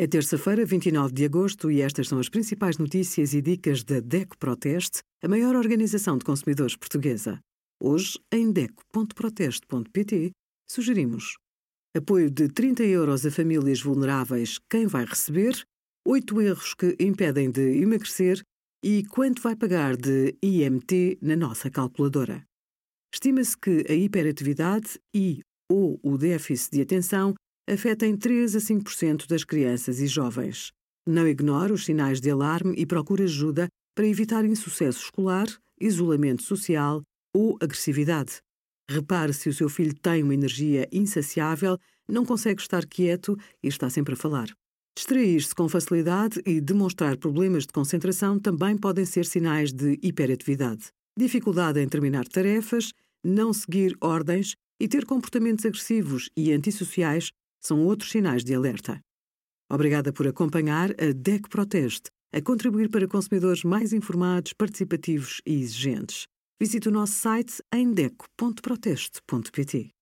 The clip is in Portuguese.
É terça-feira, 29 de agosto, e estas são as principais notícias e dicas da DECO Proteste, a maior organização de consumidores portuguesa. Hoje, em DECO.proteste.pt, sugerimos apoio de 30 euros a famílias vulneráveis, quem vai receber, oito erros que impedem de emagrecer e quanto vai pagar de IMT na nossa calculadora. Estima-se que a hiperatividade e ou o déficit de atenção afetem 3 a 5% das crianças e jovens. Não ignore os sinais de alarme e procure ajuda para evitar insucesso escolar, isolamento social ou agressividade. Repare se o seu filho tem uma energia insaciável, não consegue estar quieto e está sempre a falar. Distrair-se com facilidade e demonstrar problemas de concentração também podem ser sinais de hiperatividade. Dificuldade em terminar tarefas, não seguir ordens e ter comportamentos agressivos e antissociais são outros sinais de alerta. Obrigada por acompanhar a DEC Proteste, a contribuir para consumidores mais informados, participativos e exigentes. Visite o nosso site em deco.proteste.pt.